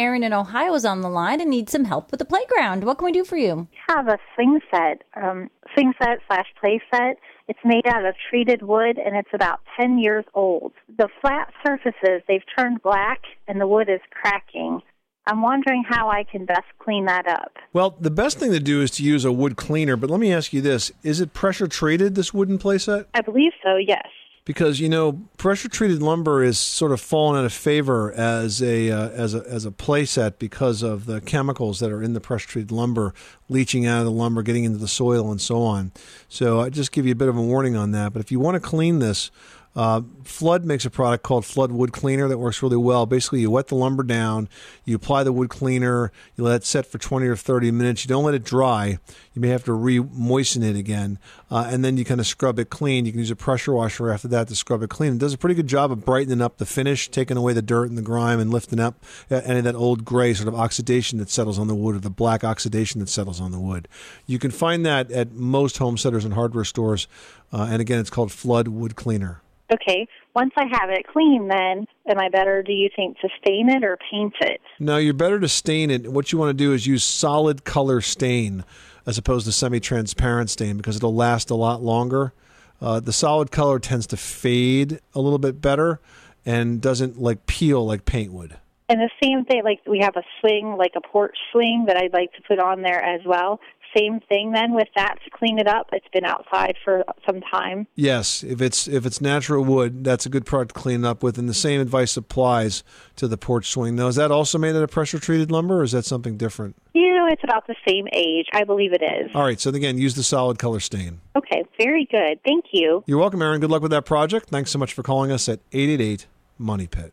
Aaron in Ohio is on the line and needs some help with the playground. What can we do for you? I have a swing set, um, swing set slash play set. It's made out of treated wood and it's about 10 years old. The flat surfaces, they've turned black and the wood is cracking. I'm wondering how I can best clean that up. Well, the best thing to do is to use a wood cleaner, but let me ask you this. Is it pressure treated, this wooden playset? I believe so, yes. Because you know, pressure treated lumber is sort of fallen out of favor as a uh, as a as a playset because of the chemicals that are in the pressure treated lumber leaching out of the lumber, getting into the soil, and so on. So I just give you a bit of a warning on that. But if you want to clean this, uh, Flood makes a product called Flood Wood Cleaner that works really well. Basically, you wet the lumber down, you apply the wood cleaner, you let it set for 20 or 30 minutes. You don't let it dry. You may have to re moisten it again, uh, and then you kind of scrub it clean. You can use a pressure washer after that to scrub it clean. It does a pretty good job of brightening up the finish, taking away the dirt and the grime, and lifting up uh, any of that old gray sort of oxidation that settles on the wood or the black oxidation that settles on the wood. You can find that at most home centers and hardware stores, uh, and again, it's called Flood Wood Cleaner. Okay, once I have it clean, then am I better, do you think, to stain it or paint it? No, you're better to stain it. What you want to do is use solid color stain as opposed to semi transparent stain because it'll last a lot longer. Uh, the solid color tends to fade a little bit better and doesn't like peel like paint would. And the same thing, like we have a swing, like a porch swing that I'd like to put on there as well same thing then with that to clean it up? It's been outside for some time. Yes, if it's if it's natural wood, that's a good product to clean up with, and the same advice applies to the porch swing. Now, is that also made out of pressure treated lumber, or is that something different? You know, it's about the same age. I believe it is. All right. So again, use the solid color stain. Okay. Very good. Thank you. You're welcome, Aaron. Good luck with that project. Thanks so much for calling us at 888 Money Pit.